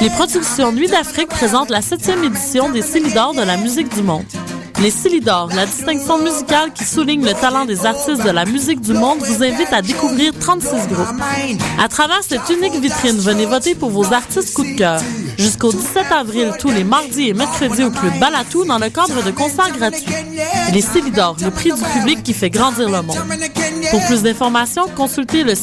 Les productions Nuit d'Afrique présentent la septième édition des Célidors de la musique du monde. Les Célidors, la distinction musicale qui souligne le talent des artistes de la musique du monde, vous invite à découvrir 36 groupes. À travers cette unique vitrine, venez voter pour vos artistes coup de cœur. Jusqu'au 17 avril, tous les mardis et mercredis au Club Balatou dans le cadre de concerts gratuits. Les Célidors, le prix du public qui fait grandir le monde. Pour plus d'informations, consultez le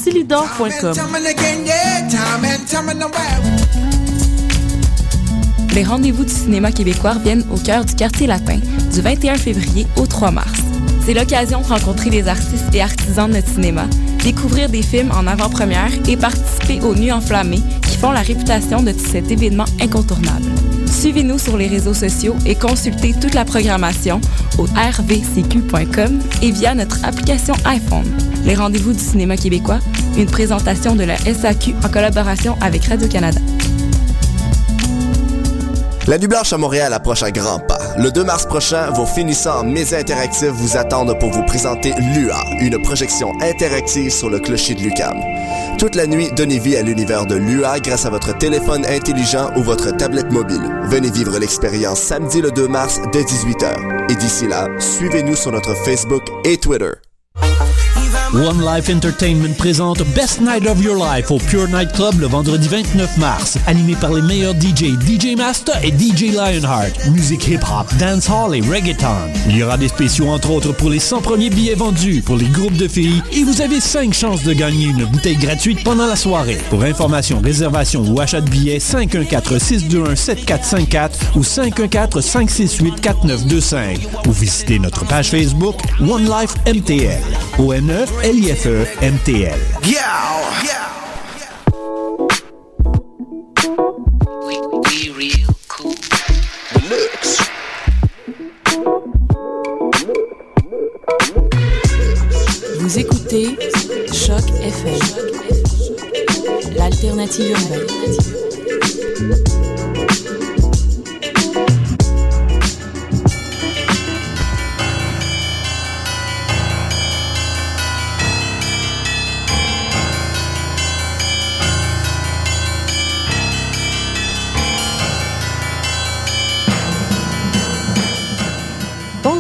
Les rendez-vous du cinéma québécois viennent au cœur du quartier latin du 21 février au 3 mars. C'est l'occasion de rencontrer les artistes et artisans de notre cinéma, découvrir des films en avant-première et participer aux Nuits enflammées qui font la réputation de cet événement incontournable. Suivez-nous sur les réseaux sociaux et consultez toute la programmation au rvcq.com et via notre application iPhone. Les rendez-vous du cinéma québécois, une présentation de la SAQ en collaboration avec Radio-Canada. La Nuit Blanche à Montréal approche à grands pas. Le 2 mars prochain, vos finissants en interactifs vous attendent pour vous présenter LUA, une projection interactive sur le clocher de Lucam. Toute la nuit, donnez vie à l'univers de LUA grâce à votre téléphone intelligent ou votre tablette mobile. Venez vivre l'expérience samedi le 2 mars dès 18h. Et d'ici là, suivez-nous sur notre Facebook et Twitter. One Life Entertainment présente Best Night of Your Life au Pure Night Club le vendredi 29 mars. Animé par les meilleurs DJ, DJ Master et DJ Lionheart. Musique hip-hop, dancehall et reggaeton. Il y aura des spéciaux entre autres pour les 100 premiers billets vendus pour les groupes de filles et vous avez 5 chances de gagner une bouteille gratuite pendant la soirée. Pour information, réservation ou achat de billets, 514-621-7454 ou 514-568-4925 ou visitez notre page Facebook One Life MTL. LIFE MTL. Vous écoutez Choc FM, l'alternative urbaine.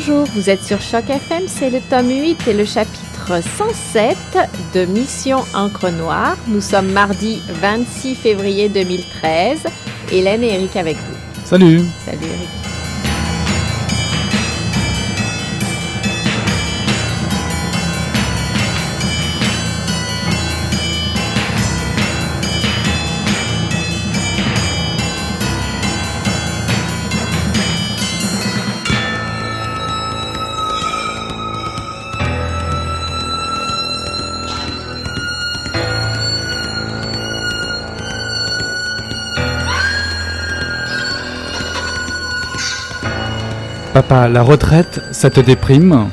Bonjour, vous êtes sur Choc FM, c'est le tome 8 et le chapitre 107 de Mission Encre Noire. Nous sommes mardi 26 février 2013. Hélène et Eric avec vous. Salut. Salut Eric. Papa, la retraite, ça te déprime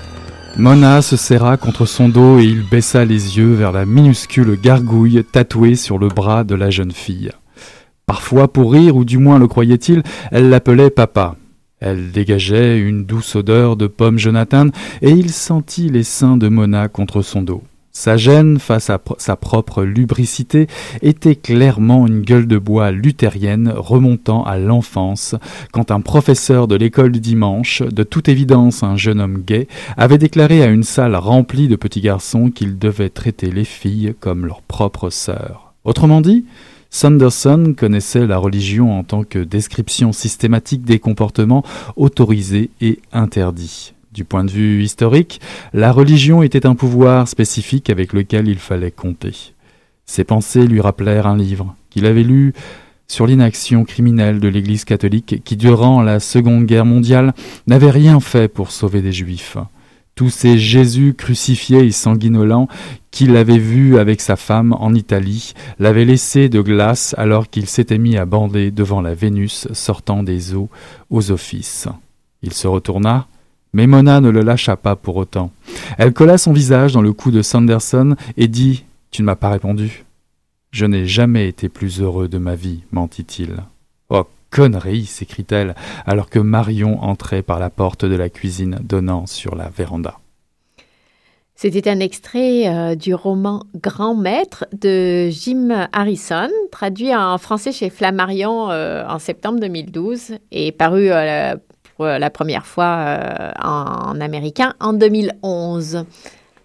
Mona se serra contre son dos et il baissa les yeux vers la minuscule gargouille tatouée sur le bras de la jeune fille. Parfois, pour rire, ou du moins le croyait-il, elle l'appelait papa. Elle dégageait une douce odeur de pomme Jonathan et il sentit les seins de Mona contre son dos. Sa gêne face à sa propre lubricité était clairement une gueule de bois luthérienne remontant à l'enfance, quand un professeur de l'école du dimanche, de toute évidence un jeune homme gay, avait déclaré à une salle remplie de petits garçons qu'il devait traiter les filles comme leurs propres sœurs. Autrement dit, Sanderson connaissait la religion en tant que description systématique des comportements autorisés et interdits. Du point de vue historique, la religion était un pouvoir spécifique avec lequel il fallait compter. Ses pensées lui rappelèrent un livre qu'il avait lu sur l'inaction criminelle de l'Église catholique qui, durant la Seconde Guerre mondiale, n'avait rien fait pour sauver des Juifs. Tous ces Jésus crucifiés et sanguinolents qu'il avait vus avec sa femme en Italie l'avaient laissé de glace alors qu'il s'était mis à bander devant la Vénus sortant des eaux aux offices. Il se retourna, mais Mona ne le lâcha pas pour autant. Elle colla son visage dans le cou de Sanderson et dit Tu ne m'as pas répondu. Je n'ai jamais été plus heureux de ma vie, mentit-il. Oh, connerie s'écrie-t-elle, alors que Marion entrait par la porte de la cuisine donnant sur la véranda. C'était un extrait euh, du roman Grand Maître de Jim Harrison, traduit en français chez Flammarion euh, en septembre 2012 et paru euh, la première fois en, en américain en 2011.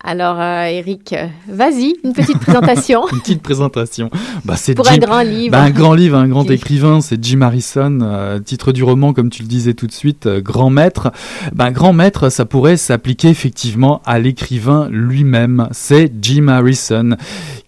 Alors, euh, Eric, vas-y, une petite présentation. une petite présentation. Bah, c'est Pour un grand livre. Bah, un grand livre, un grand écrivain, c'est Jim Harrison. Euh, titre du roman, comme tu le disais tout de suite, euh, Grand Maître. Bah, grand Maître, ça pourrait s'appliquer effectivement à l'écrivain lui-même. C'est Jim Harrison,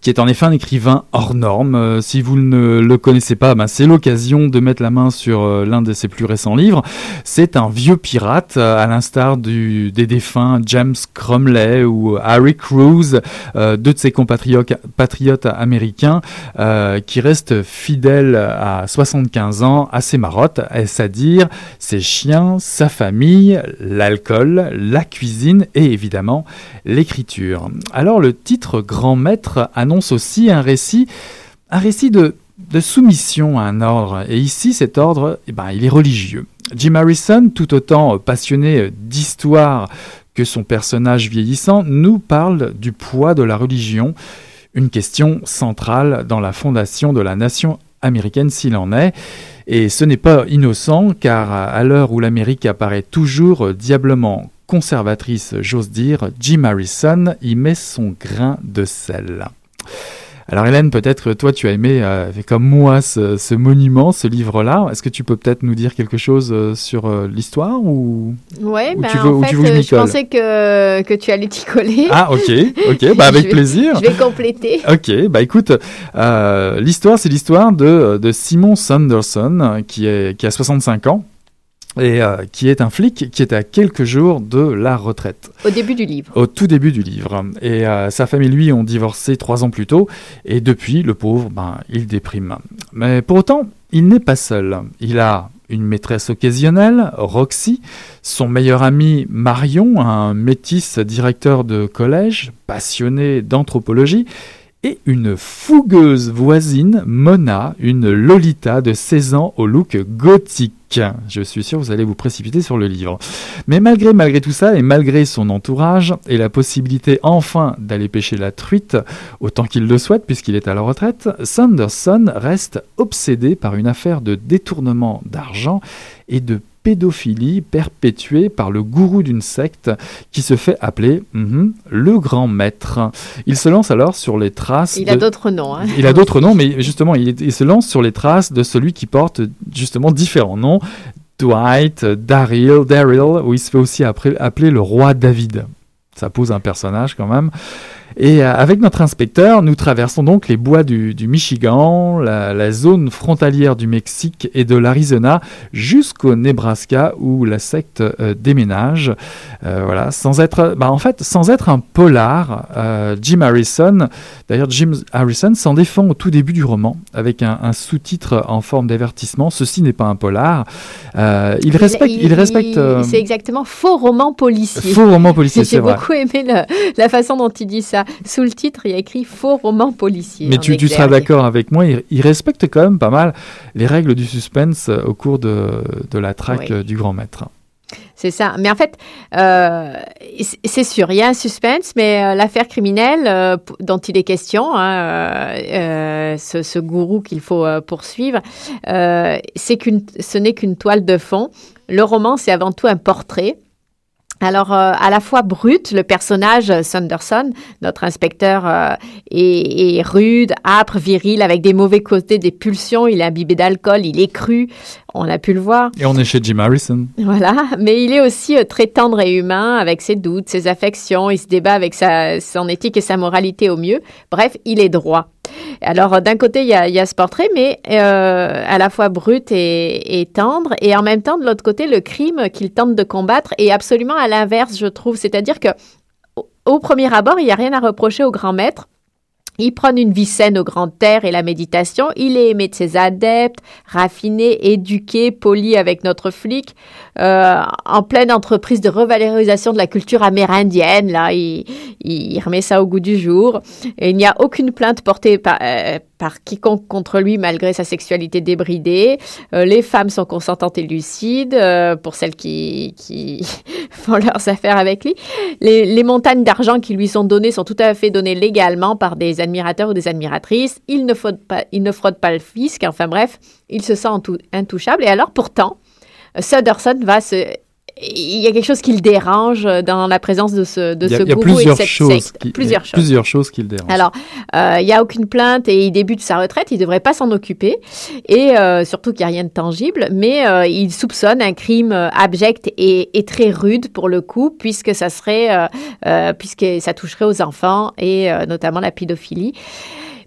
qui est en effet un écrivain hors norme. si vous ne le connaissez pas, bah, c'est l'occasion de mettre la main sur l'un de ses plus récents livres. C'est un vieux pirate, à l'instar des défunts James Cromley ou Harry Cruz, euh, deux de ses compatriotes patriotes américains, euh, qui restent fidèles à 75 ans à ses marottes, c'est-à-dire ses chiens, sa famille, l'alcool, la cuisine et évidemment l'écriture. Alors le titre Grand Maître annonce aussi un récit, un récit de de soumission à un ordre. Et ici, cet ordre, eh ben, il est religieux. Jim Harrison, tout autant passionné d'histoire que son personnage vieillissant nous parle du poids de la religion, une question centrale dans la fondation de la nation américaine s'il en est. Et ce n'est pas innocent car à l'heure où l'Amérique apparaît toujours diablement conservatrice, j'ose dire, Jim Harrison y met son grain de sel. Alors Hélène, peut-être toi tu as aimé, euh, comme moi, ce, monument, ce livre-là. Est-ce que tu peux peut-être nous dire quelque chose euh, sur euh, l'histoire ou Ouais, ben, en fait, je, pensais que, que tu allais t'y coller. Ah ok, ok, bah avec plaisir. Je vais compléter. Ok, bah écoute, l'histoire c'est l'histoire de, de Simon Sanderson qui, est, qui a 65 ans et euh, qui est un flic qui est à quelques jours de la retraite. Au début du livre. Au tout début du livre. Et euh, sa famille, lui, ont divorcé trois ans plus tôt, et depuis, le pauvre, ben, il déprime. Mais pour autant, il n'est pas seul. Il a une maîtresse occasionnelle, Roxy, son meilleur ami Marion, un métis directeur de collège, passionné d'anthropologie, et une fougueuse voisine, Mona, une Lolita de 16 ans au look gothique. Je suis sûr que vous allez vous précipiter sur le livre. Mais malgré, malgré tout ça, et malgré son entourage, et la possibilité enfin d'aller pêcher la truite, autant qu'il le souhaite puisqu'il est à la retraite, Sanderson reste obsédé par une affaire de détournement d'argent et de pédophilie perpétuée par le gourou d'une secte qui se fait appeler mhm, le grand maître. Il se lance alors sur les traces. Il a d'autres noms. Hein. Il a d'autres noms, mais justement, il, se lance sur les traces de celui qui porte justement différents noms. Dwight, Daryl, Daryl, où il se fait aussi appeler le roi David. Ça pose un personnage quand même. Et euh, avec notre inspecteur, nous traversons donc les bois du, Michigan, la, zone frontalière du Mexique et de l'Arizona jusqu'au Nebraska où la secte euh, déménage. Euh, voilà, sans être, bah, en fait, sans être un polar, Jim Harrison, d'ailleurs Jim Harrison s'en défend au tout début du roman avec un, sous-titre en forme d'avertissement. Ceci n'est pas un polar. il respecte, il, respecte. c'est exactement faux roman policier. Faux roman policier. J'ai beaucoup aimé la façon dont il dit ça. Sous le titre, il y a écrit faux roman policier. Mais tu, seras d'accord avec moi, il, respecte quand même pas mal les règles du suspense euh, au cours de, la traque euh, du grand maître. C'est ça. Mais en fait, euh, c'est sûr, il y a un suspense, mais l'affaire criminelle dont il est question, hein, ce, ce, gourou qu'il faut poursuivre, c'est qu'une, ce n'est qu'une toile de fond. Le roman, c'est avant tout un portrait alors, euh, à la fois brut, le personnage euh, Sanderson, notre inspecteur, euh, est, rude, âpre, viril, avec des mauvais côtés, des pulsions. Il est imbibé d'alcool, il est cru. On a pu le voir. Et on est chez Jim Harrison. Voilà, mais il est aussi très tendre et humain, avec ses doutes, ses affections. Il se débat avec sa, son éthique et sa moralité au mieux. Bref, il est droit. Alors, d'un côté, il y, a, ce portrait, mais euh, à la fois brut et, tendre, et en même temps, de l'autre côté, le crime qu'il tente de combattre est absolument à l'inverse, je trouve. C'est-à-dire que au premier abord, il n'y a rien à reprocher au grand maître. Il prône une vie saine au grand air et la méditation. Il est aimé de ses adeptes, raffiné, éduqué, poli avec notre flic, euh, en pleine entreprise de revalorisation de la culture amérindienne. Là, il, remet ça au goût du jour. Et il n'y a aucune plainte portée par, euh, par quiconque contre lui malgré sa sexualité débridée. Euh, les femmes sont consentantes et lucides, euh, pour celles qui, font leurs affaires avec lui. Les, montagnes d'argent qui lui sont données sont tout à fait données légalement par des admirateurs ou des admiratrices. Il ne fraude pas, il ne fraude pas le fisc. Enfin bref, il se sent intouchable. Et alors pourtant, Sutherson va se il y a quelque chose qui le dérange dans la présence de ce, de ce gourou et de cette secte. plusieurs choses. Plusieurs choses qui le dérangent. Alors, euh, il n'y a aucune plainte et il débute sa retraite. Il ne devrait pas s'en occuper. Et euh, surtout qu'il n'y a rien de tangible. Mais euh, il soupçonne un crime abject et, et, très rude pour le coup, puisque ça serait, puisque ça toucherait aux enfants et notamment la pédophilie.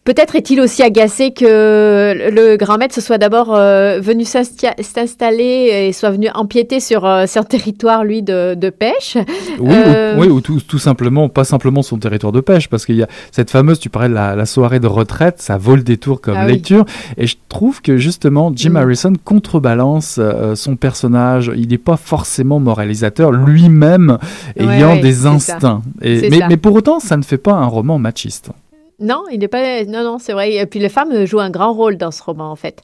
Peut-être est-il aussi agacé que le grand maître se soit d'abord euh, venu s'installer et soit venu empiéter sur euh, son territoire, lui, de, pêche. Oui, ou, euh, oui, ou tout, tout, simplement, pas simplement son territoire de pêche, parce qu'il y a cette fameuse, tu parlais de la, soirée de retraite, ça vole des tours comme ah lecture. Et je trouve que justement, Jim mm. Harrison contrebalance son personnage. Il n'est pas forcément moralisateur, lui-même ayant des instincts. Et, mais, mais pour autant, ça ne fait pas un roman machiste. Non, il n'est pas. Non, non, c'est vrai. Et puis les femmes jouent un grand rôle dans ce roman, en fait.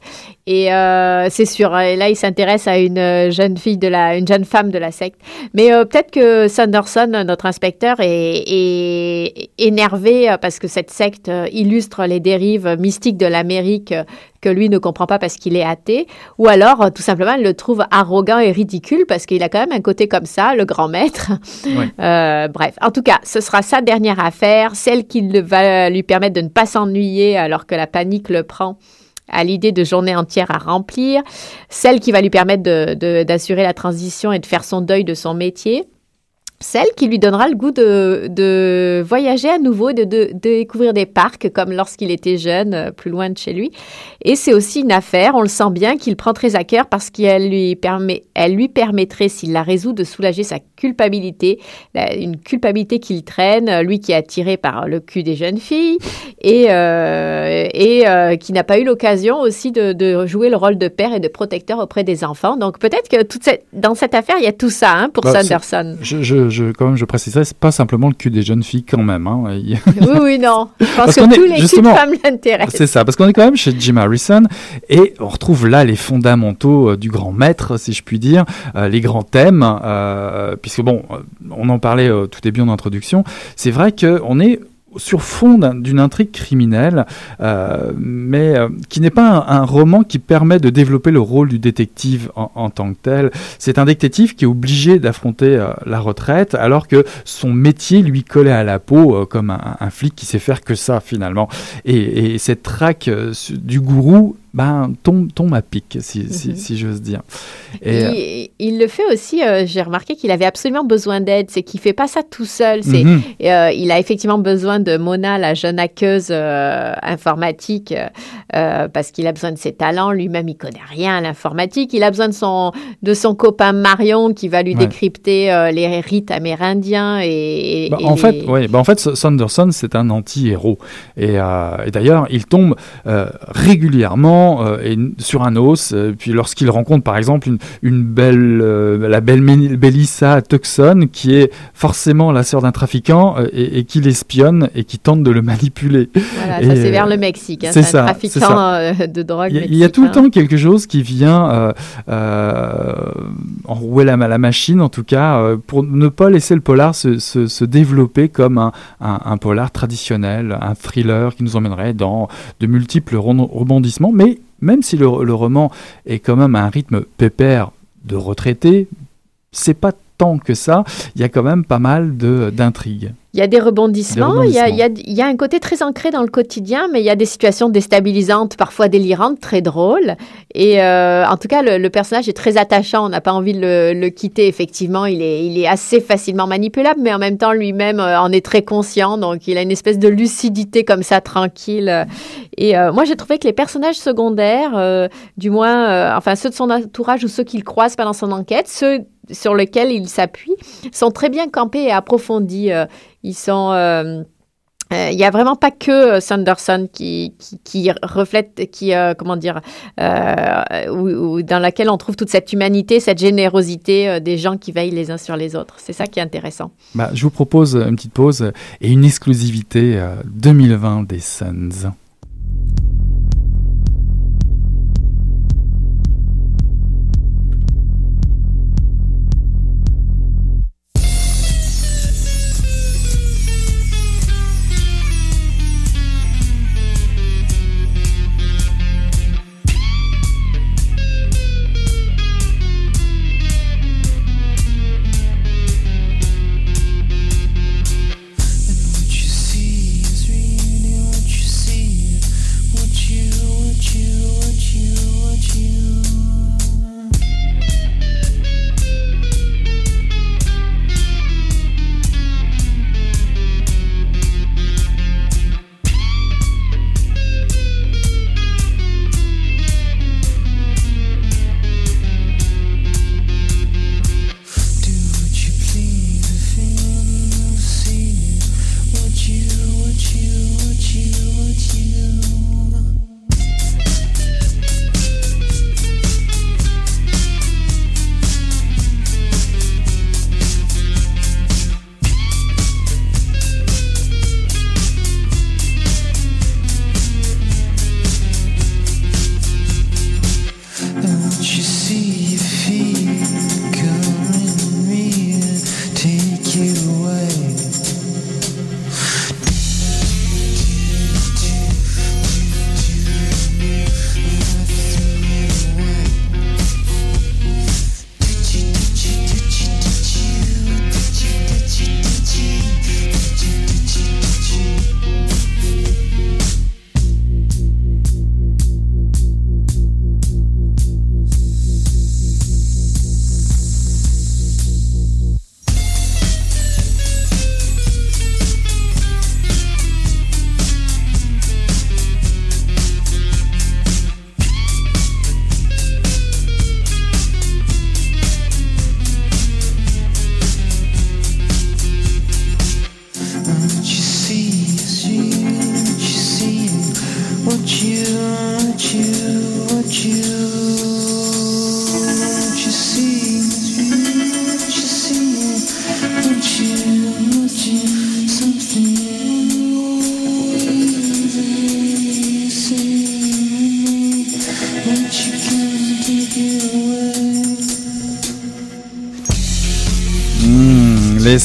Et euh, c'est sûr. Et là, il s'intéresse à une euh, jeune fille de la, une jeune femme de la secte. Mais euh, peut-être que Sanderson, notre inspecteur, est, est énervé parce que cette secte illustre les dérives mystiques de l'Amérique que lui ne comprend pas parce qu'il est athée, ou alors euh, tout simplement il le trouve arrogant et ridicule parce qu'il a quand même un côté comme ça, le grand maître. Euh, bref, en tout cas, ce sera sa dernière affaire, celle qui va lui permettre de ne pas s'ennuyer alors que la panique le prend. À l'idée de journée entière à remplir, celle qui va lui permettre d'assurer la transition et de faire son deuil de son métier celle qui lui donnera le goût de, de voyager à nouveau, de, de, découvrir des parcs comme lorsqu'il était jeune, euh, plus loin de chez lui. Et c'est aussi une affaire, on le sent bien, qu'il prend très à cœur parce qu'elle lui, permet, elle lui permettrait, s'il la résout, de soulager sa culpabilité, une culpabilité qu'il traîne, lui qui est attiré par le cul des jeunes filles et, euh, et euh, qui n'a pas eu l'occasion aussi de, de, jouer le rôle de père et de protecteur auprès des enfants. Donc peut-être que toute cette, dans cette affaire, il y a tout ça hein, pour bah, Sanderson. Je, je je, quand même, je préciserai, c'est pas simplement le cul des jeunes filles quand même. Hein. oui, oui, non. Je pense que tous les culs de femmes l'intéressent. C'est ça, parce qu'on est quand même chez Jim Harrison et on retrouve là les fondamentaux euh, du grand maître, si je puis dire, euh, les grands thèmes, euh, puisque bon, on en parlait tout début en introduction. C'est vrai qu'on est sur fond d'une intrigue criminelle, euh, mais euh, qui n'est pas un, roman qui permet de développer le rôle du détective en, tant que tel. C'est un détective qui est obligé d'affronter euh, la retraite, alors que son métier lui collait à la peau comme un, flic qui sait faire que ça finalement. Et, et cette traque du gourou ben, tombe, tombe à pic, si, si, mhm. j'ose dire. Et, euh, il, le fait aussi, euh, j'ai remarqué qu'il avait absolument besoin d'aide, c'est qu'il fait pas ça tout seul. Euh, il a effectivement besoin de Mona, la jeune hackeuse informatique, parce qu'il a besoin de ses talents. Lui-même, il connaît rien à l'informatique. Il a besoin de son, de son copain Marion qui va lui décrypter les rites amérindiens. Et, bah, en, fait, ouais, bah, en fait, Sanderson, c'est un anti-héros. Et, et d'ailleurs, il tombe régulièrement euh, et sur un os. Euh, puis lorsqu'il rencontre par exemple une, belle, euh, la belle Belissa Tucson, qui est forcément la sœur d'un trafiquant et, qui l'espionne et qui tente de le manipuler. Voilà, ça c'est vers le Mexique. Hein, c'est ça, un trafiquant de drogue. Il y, a tout le temps quelque chose qui vient enrouer la, la, machine, en tout cas, pour ne pas laisser le polar se, se, développer comme un, un, polar traditionnel, un thriller qui nous emmènerait dans de multiples rebondissements. Mais même si le, roman est quand même à un rythme pépère de retraité, c'est pas tant que ça, il y a quand même pas mal d'intrigues. Il y a des rebondissements, Il, y a, un côté très ancré dans le quotidien, mais il y a des situations déstabilisantes, parfois délirantes, très drôles. Et euh, en tout cas, le, personnage est très attachant, on n'a pas envie de le, quitter, effectivement. Il est, il est assez facilement manipulable, mais en même temps, lui-même euh, en est très conscient, donc il a une espèce de lucidité comme ça, tranquille. Et euh, moi, j'ai trouvé que les personnages secondaires, du moins, enfin ceux de son entourage ou ceux qu'il croise pendant son enquête, ceux sur lesquels il s'appuie, sont très bien campés et approfondis. Ils sont. Euh, euh, il n'y a vraiment pas que euh, Sanderson qui, reflète, qui, comment dire, ou, dans laquelle on trouve toute cette humanité, cette générosité des gens qui veillent les uns sur les autres. C'est ça qui est intéressant. Bah, je vous propose une petite pause et une exclusivité 2020 des Suns.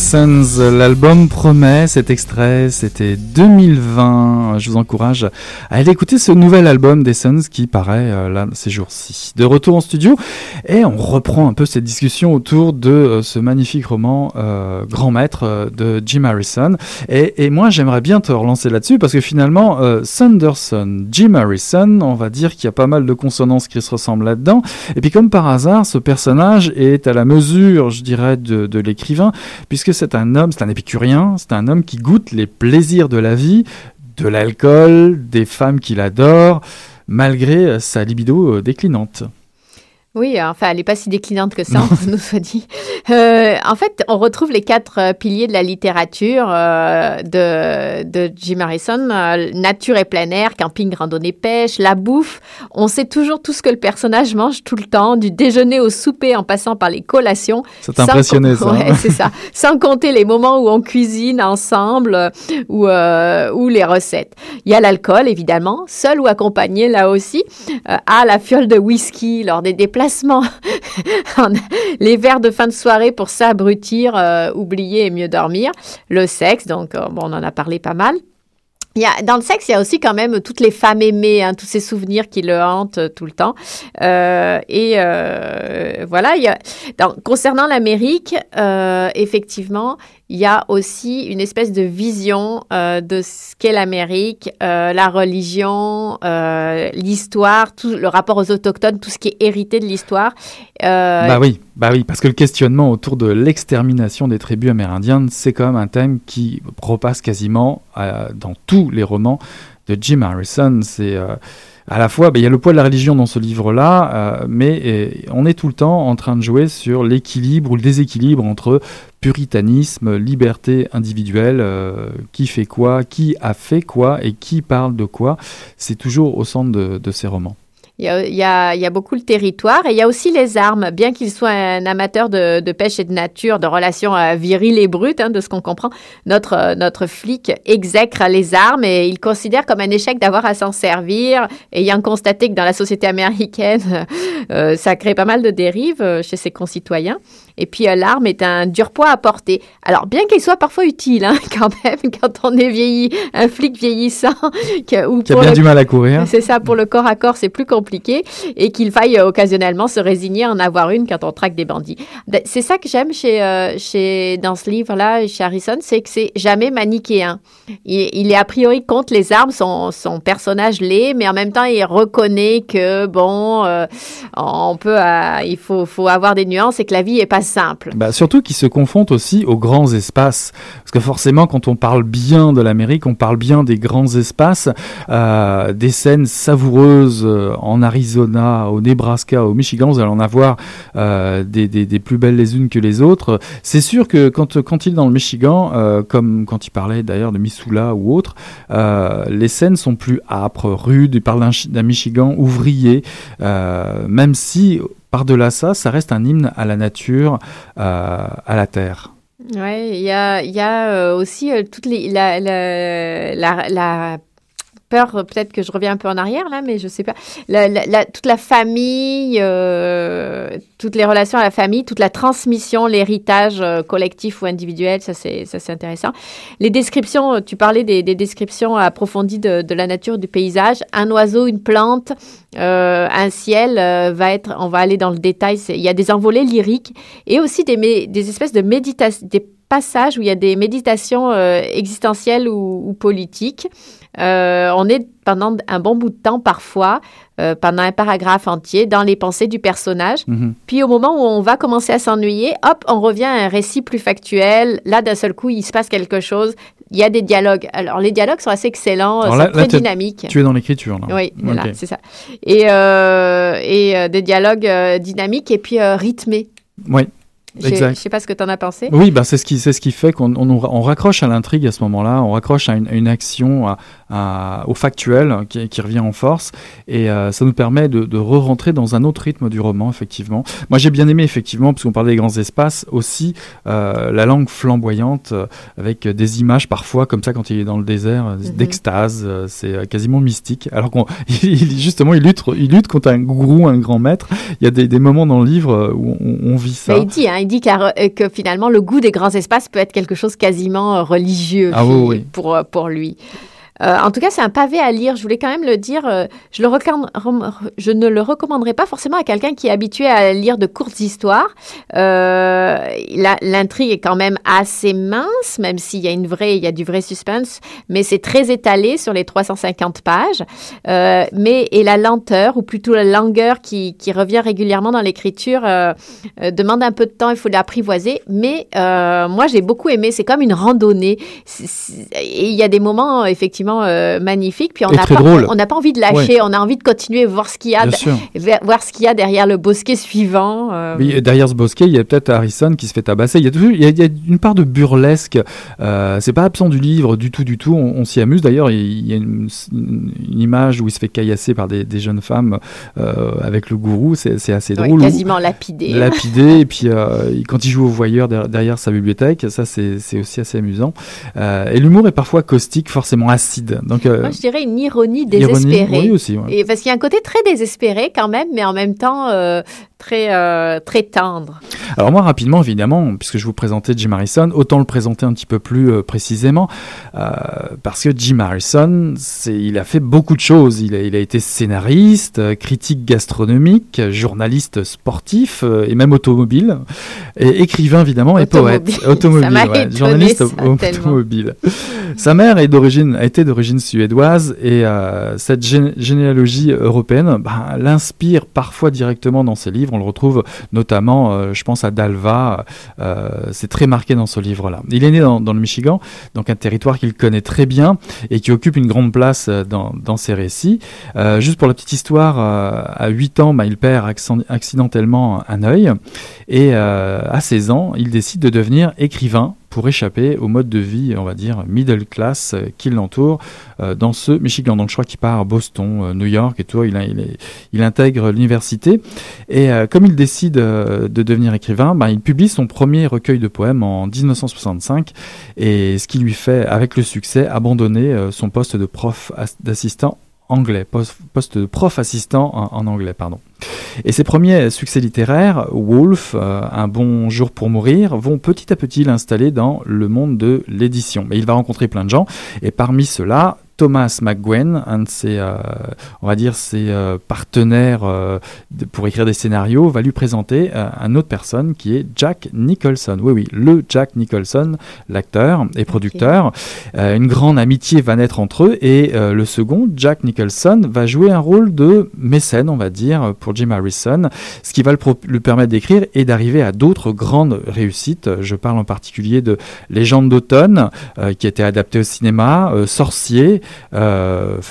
Les Suns, l'album promet, cet extrait, c'était 2020. Je vous encourage à aller écouter ce nouvel album des Suns qui paraît euh, là ces jours-ci. De retour en studio et on reprend un peu cette discussion autour de euh, ce magnifique roman euh, Grand Maître de Jim Harrison. Et, moi j'aimerais bien te relancer là-dessus parce que finalement Sanderson, Jim Harrison, on va dire qu'il y a pas mal de consonances qui se ressemblent là-dedans. Et puis comme par hasard, ce personnage est à la mesure, je dirais, de, de l'écrivain puisque c'est un homme, c'est un épicurien, c'est un homme qui goûte les plaisirs de la vie, de l'alcool, des femmes qu'il adore, malgré sa libido euh, déclinante. Oui, enfin, elle n'est pas si déclinante que ça, on nous soit dit. Euh, en fait, on retrouve les quatre euh, piliers de la littérature euh, de, de, Jim Harrison. Euh, nature et plein air, camping, randonnée, pêche, la bouffe. On sait toujours tout ce que le personnage mange tout le temps, du déjeuner au souper en passant par les collations. C'est impressionné, ça. Ouais, c'est ça. Sans compter les moments où on cuisine ensemble ou, ou les recettes. Il y a l'alcool, évidemment, seul ou accompagné, là aussi, à la fiole de whisky lors des déplacements les verres de fin de soirée pour s'abrutir, euh, oublier et mieux dormir. Le sexe, donc euh, bon, on en a parlé pas mal. Il y a, dans le sexe, il y a aussi quand même toutes les femmes aimées, hein, tous ces souvenirs qui le hantent euh, tout le temps. Et voilà, il y a, concernant l'Amérique, effectivement, il y a aussi une espèce de vision euh, de ce qu'est l'Amérique, euh, la religion, l'histoire, tout le rapport aux autochtones, tout ce qui est hérité de l'histoire. bah oui, bah oui, parce que le questionnement autour de l'extermination des tribus amérindiennes, c'est quand même un thème qui repasse quasiment dans tous les romans de Jim Harrison. C'est à la fois, ben, il y a le poids de la religion dans ce livre-là, euh, mais on est tout le temps en train de jouer sur l'équilibre ou le déséquilibre entre puritanisme, liberté individuelle, euh, qui fait quoi, qui a fait quoi et qui parle de quoi. C'est toujours au centre de ces romans. Il y, a, il, y a, il y, a, beaucoup le territoire et il y a aussi les armes. Bien qu'il soit un amateur de, de, pêche et de nature, de relations euh, viriles et brutes, hein, de ce qu'on comprend, notre, euh, notre flic exècre les armes et il considère comme un échec d'avoir à s'en servir, ayant constaté que dans la société américaine, euh, ça crée pas mal de dérives chez ses concitoyens. Et puis l'arme est un dur poids à porter. Alors bien qu'il soit parfois utile, hein, quand même, quand on est vieilli, un flic vieillissant, que, ou qui a bien du mal à courir. C'est ça, pour le corps à corps, c'est plus compliqué, et qu'il faille euh, occasionnellement se résigner à en avoir une quand on traque des bandits. C'est ça que j'aime chez, euh, chez dans ce livre-là, chez Harrison, c'est que c'est jamais manichéen. Il, est a priori contre les armes, son, son personnage l'est, mais en même temps il reconnaît que bon, euh, on peut, il faut, faut avoir des nuances et que la vie est pas simple. Bah, surtout qu'ils se confrontent aussi aux grands espaces. Parce que forcément, quand on parle bien de l'Amérique, on parle bien des grands espaces, des scènes savoureuses euh, en Arizona, au Nebraska, au Michigan, vous allez en avoir euh, des, plus belles les unes que les autres. C'est sûr que quand, il est dans le Michigan, euh, comme quand il parlait d'ailleurs de Missoula ou autre, euh, les scènes sont plus âpres, rudes. Il parle d'un Michigan ouvrier, même si par-delà ça, ça reste un hymne à la nature, à la terre. Oui, il y a, aussi toute les, la peur, peut-être que je reviens un peu en arrière là, mais je sais pas. Toute la famille, euh, toutes les relations à la famille, toute la transmission, l'héritage euh, collectif ou individuel, ça c'est ça c'est intéressant. Les descriptions, tu parlais des, des descriptions approfondies de, la nature, du paysage. Un oiseau, une plante, euh, un ciel euh, va être. On va aller dans le détail. Il y a des envolées lyriques et aussi des, espèces de méditation, des passages où il y a des méditations euh, existentielles ou politiques. Euh, on est pendant un bon bout de temps parfois, euh, pendant un paragraphe entier, dans les pensées du personnage. Mm -hmm. Puis au moment où on va commencer à s'ennuyer, hop, on revient à un récit plus factuel. Là, d'un seul coup, il se passe quelque chose. Il y a des dialogues. Alors, les dialogues sont assez excellents, Alors là, très dynamiques. Tu es dans l'écriture, là. Oui, voilà, okay. c'est ça. Et, euh, et des dialogues dynamiques et puis rythmés. Oui. Je ne sais pas ce que tu en as pensé. Oui, bah, c'est ce qui, ce qui fait qu'on on, on raccroche à l'intrigue à ce moment-là, on raccroche à une, à une action, à, à, au factuel qui, qui, revient en force, et euh, ça nous permet de, de re-rentrer dans un autre rythme du roman, effectivement. Moi, j'ai bien aimé, effectivement, parce qu'on parlait des grands espaces, aussi euh, la langue flamboyante, euh, avec des images parfois, comme ça, quand il est dans le désert, -hmm. d'extase, c'est quasiment mystique. Alors qu'on, justement, il lutte, il lutte contre un gourou, un grand maître. Il y a des, des moments dans le livre où on, on vit ça. Il dit, hein, il dit que finalement le goût des grands espaces peut être quelque chose quasiment religieux ah pour, pour lui. Euh, en tout cas, c'est un pavé à lire. Je voulais quand même le dire. Euh, je, le je ne le recommanderais pas forcément à quelqu'un qui est habitué à lire de courtes histoires. Euh, L'intrigue est quand même assez mince, même s'il y a du vrai suspense, mais c'est très étalé sur les 350 pages. Mais et la lenteur, ou plutôt la langueur qui, revient régulièrement dans l'écriture, demande un peu de temps. Il faut l'apprivoiser. Mais moi, j'ai beaucoup aimé. C'est comme une randonnée. Et il y a des moments effectivement euh, magnifique. Puis on n'a pas, on n'a pas envie de lâcher, on a envie de continuer voir ce qu'il y a, voir ce qu'il y a derrière le bosquet suivant. Euh. Oui, derrière ce bosquet, il y a peut-être Harrison qui se fait tabasser. Il y a, toujours, il y a, une part de burlesque. Euh, c'est pas absent du livre du tout, du tout. On, s'y amuse. D'ailleurs, il y a une, image où il se fait caillasser par des, jeunes femmes avec le gourou. C'est assez drôle. quasiment lapidé. Lapidé. et puis quand il joue au voyeur derrière, sa bibliothèque, ça c'est aussi assez amusant. et l'humour est parfois caustique, forcément assez donc, euh, Moi, je dirais une ironie désespérée. aussi, Et parce qu'il y a un côté très désespéré quand même, mais en même temps euh, très, euh, très tendre. Alors moi, rapidement, évidemment, puisque je vous présentais Jim Harrison, autant le présenter un petit peu plus précisément, parce que Jim Harrison, il a fait beaucoup de choses. Il a, il a été scénariste, critique gastronomique, journaliste sportif et même automobile, et écrivain évidemment et poète. Automobile, journaliste automobile. Sa mère est d'origine, suédoise et euh, cette généalogie européenne bah, l'inspire parfois directement dans ses livres. On le retrouve notamment, euh, je pense à Dalva, euh, c'est très marqué dans ce livre-là. Il est né dans, le Michigan, donc un territoire qu'il connaît très bien et qui occupe une grande place dans, dans ses récits. juste pour la petite histoire, à 8 ans, bah, il perd accidentellement un œil et à 16 ans, il décide de devenir écrivain pour échapper au mode de vie, on va dire, middle class euh, qui l'entoure euh, dans ce Michigan. Donc je crois qu'il part à Boston, euh, New York et tout, il, intègre l'université. Et comme il décide de devenir écrivain, bah, il publie son premier recueil de poèmes en 1965 et ce qui lui fait, avec le succès, abandonner son poste de prof d'assistant anglais, poste prof assistant en, anglais, pardon. Et ses premiers succès littéraires, Wolf, euh, Un bon jour pour mourir, vont petit à petit l'installer dans le monde de l'édition. Mais il va rencontrer plein de gens, et parmi ceux-là, Thomas McGwen, un de ses, euh, on va dire, ses euh, partenaires euh, pour écrire des scénarios, va lui présenter une autre personne qui est Jack Nicholson. Oui, oui, le Jack Nicholson, l'acteur et producteur. une grande amitié va naître entre eux et le second, Jack Nicholson, va jouer un rôle de mécène, on va dire, pour Jim Harrison, ce qui va le lui permettre d'écrire et d'arriver à d'autres grandes réussites. Je parle en particulier de Légende d'automne, qui a été adapté au cinéma, Sorcier,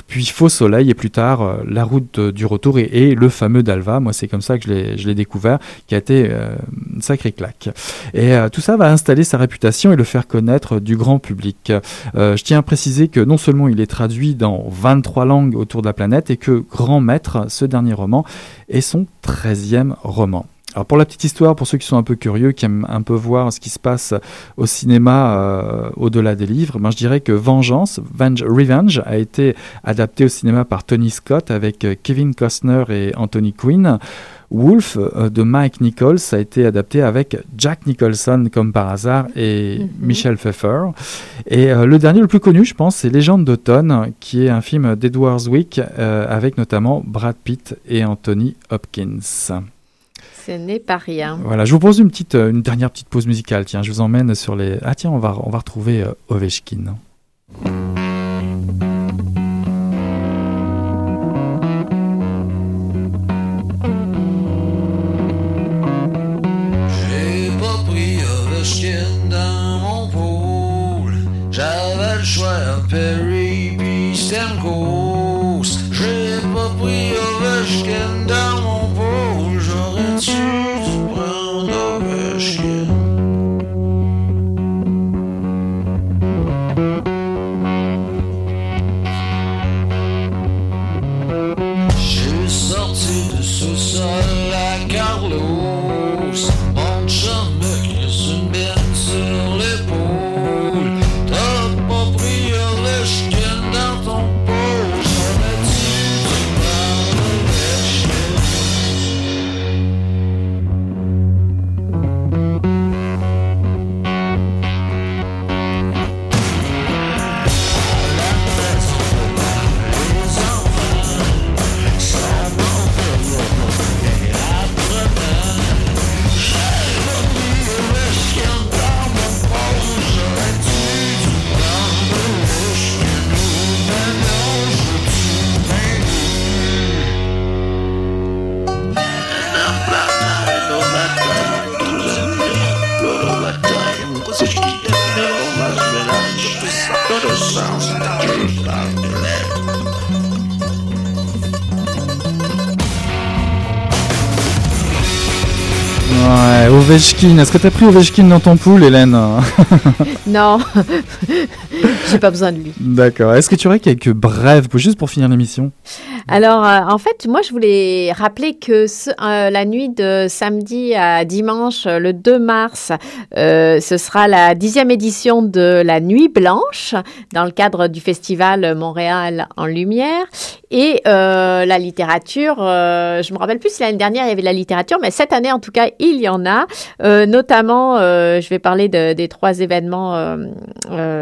puis Faux Soleil et plus tard euh, La route du retour et, le fameux Dalva. Moi, c'est comme ça que je l'ai découvert, qui a été euh, une sacrée claque. Et tout ça va installer sa réputation et le faire connaître du grand public. je tiens à préciser que non seulement il est traduit dans 23 langues autour de la planète et que Grand Maître, ce dernier roman, est son 13e roman. Alors pour la petite histoire, pour ceux qui sont un peu curieux, qui aiment un peu voir ce qui se passe au cinéma euh, au-delà des livres, ben je dirais que Vengeance, Revenge, a été adapté au cinéma par Tony Scott avec euh, Kevin Costner et Anthony Quinn. Wolf euh, de Mike Nichols a été adapté avec Jack Nicholson comme par hasard et mhm. Michel Pfeiffer. Et le dernier, le plus connu, je pense, c'est Légende d'automne, qui est un film d'Edward Zwick avec notamment Brad Pitt et Anthony Hopkins. Ce n'est pas rien. Voilà, je vous pose une petite, euh, une dernière petite pause musicale. Tiens, je vous emmène sur les. Ah tiens, on va, on va retrouver euh, Ovechkin. Ovechkin. Est-ce que t'as pris Ovechkin dans ton pool, Hélène Non, j'ai pas besoin de lui. D'accord. Est-ce que tu aurais quelques brèves, juste pour finir l'émission? Alors, euh, en fait, moi, je voulais rappeler que euh, la nuit de samedi à dimanche, le 2 mars, euh, ce sera la dixième édition de la Nuit Blanche dans le cadre du festival Montréal en Lumière. Et la littérature, je me rappelle plus si l'année dernière il y avait de la littérature, mais cette année en tout cas il y en a. Notamment, je vais parler de- des trois événements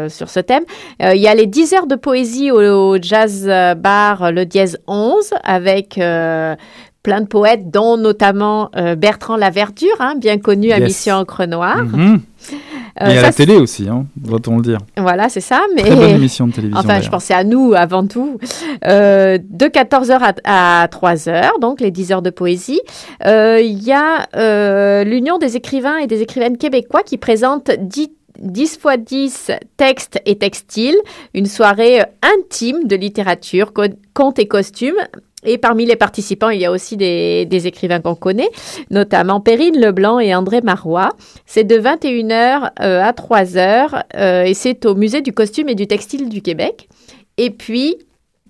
sur ce thème. Il y a les 10 heures de poésie au, au jazz bar le dièse 11 avec euh, plein de poètes, dont notamment euh, Bertrand Laverdure, hein, bien connu à Yes. Mission Encre Noire. Mhm. Euh, Et à ça, la télé aussi, hein, doit-on le dire. Voilà, c'est ça. Mais Très bonne émission de télévision. Enfin, je pensais à nous avant tout. Euh, de 14h à, à 3h, donc les 10 heures de poésie. Euh, Il y a euh, l'Union des écrivains et des écrivaines québécois qui présente 10 10 x 10 textes et textiles, une soirée euh, intime de littérature, co- contes et costumes. Et parmi les participants, il y a aussi des, écrivains qu'on connaît, notamment Perrine Leblanc et André Marois. C'est de 21h à 3h euh, et c'est au Musée du costume et du textile du Québec. Et puis,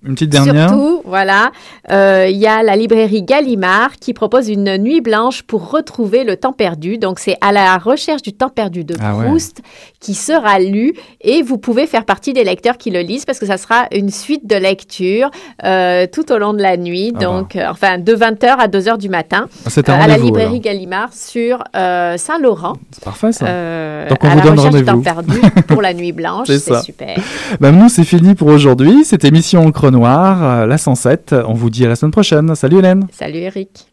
Une petite dernière. surtout, voilà, euh, il y a la librairie Gallimard qui propose une nuit blanche pour retrouver le temps perdu. Donc, c'est à la recherche du temps perdu de Ah ouais. Proust qui sera lu et vous pouvez faire partie des lecteurs qui le lisent parce que ça sera une suite de lectures euh, tout au long de la nuit. Ah bah. donc, euh, enfin, de 20h à 2h du matin Ah, à la librairie alors. Gallimard sur Saint-Laurent. C'est parfait ça. Donc, on à vous la donne recherche du temps perdu pour la nuit blanche. C'est super. Bah, nous, c'est fini pour aujourd'hui. Cette émission Encre Noire, euh, la 107. On vous dit à la semaine prochaine. Salut Hélène. Salut Eric.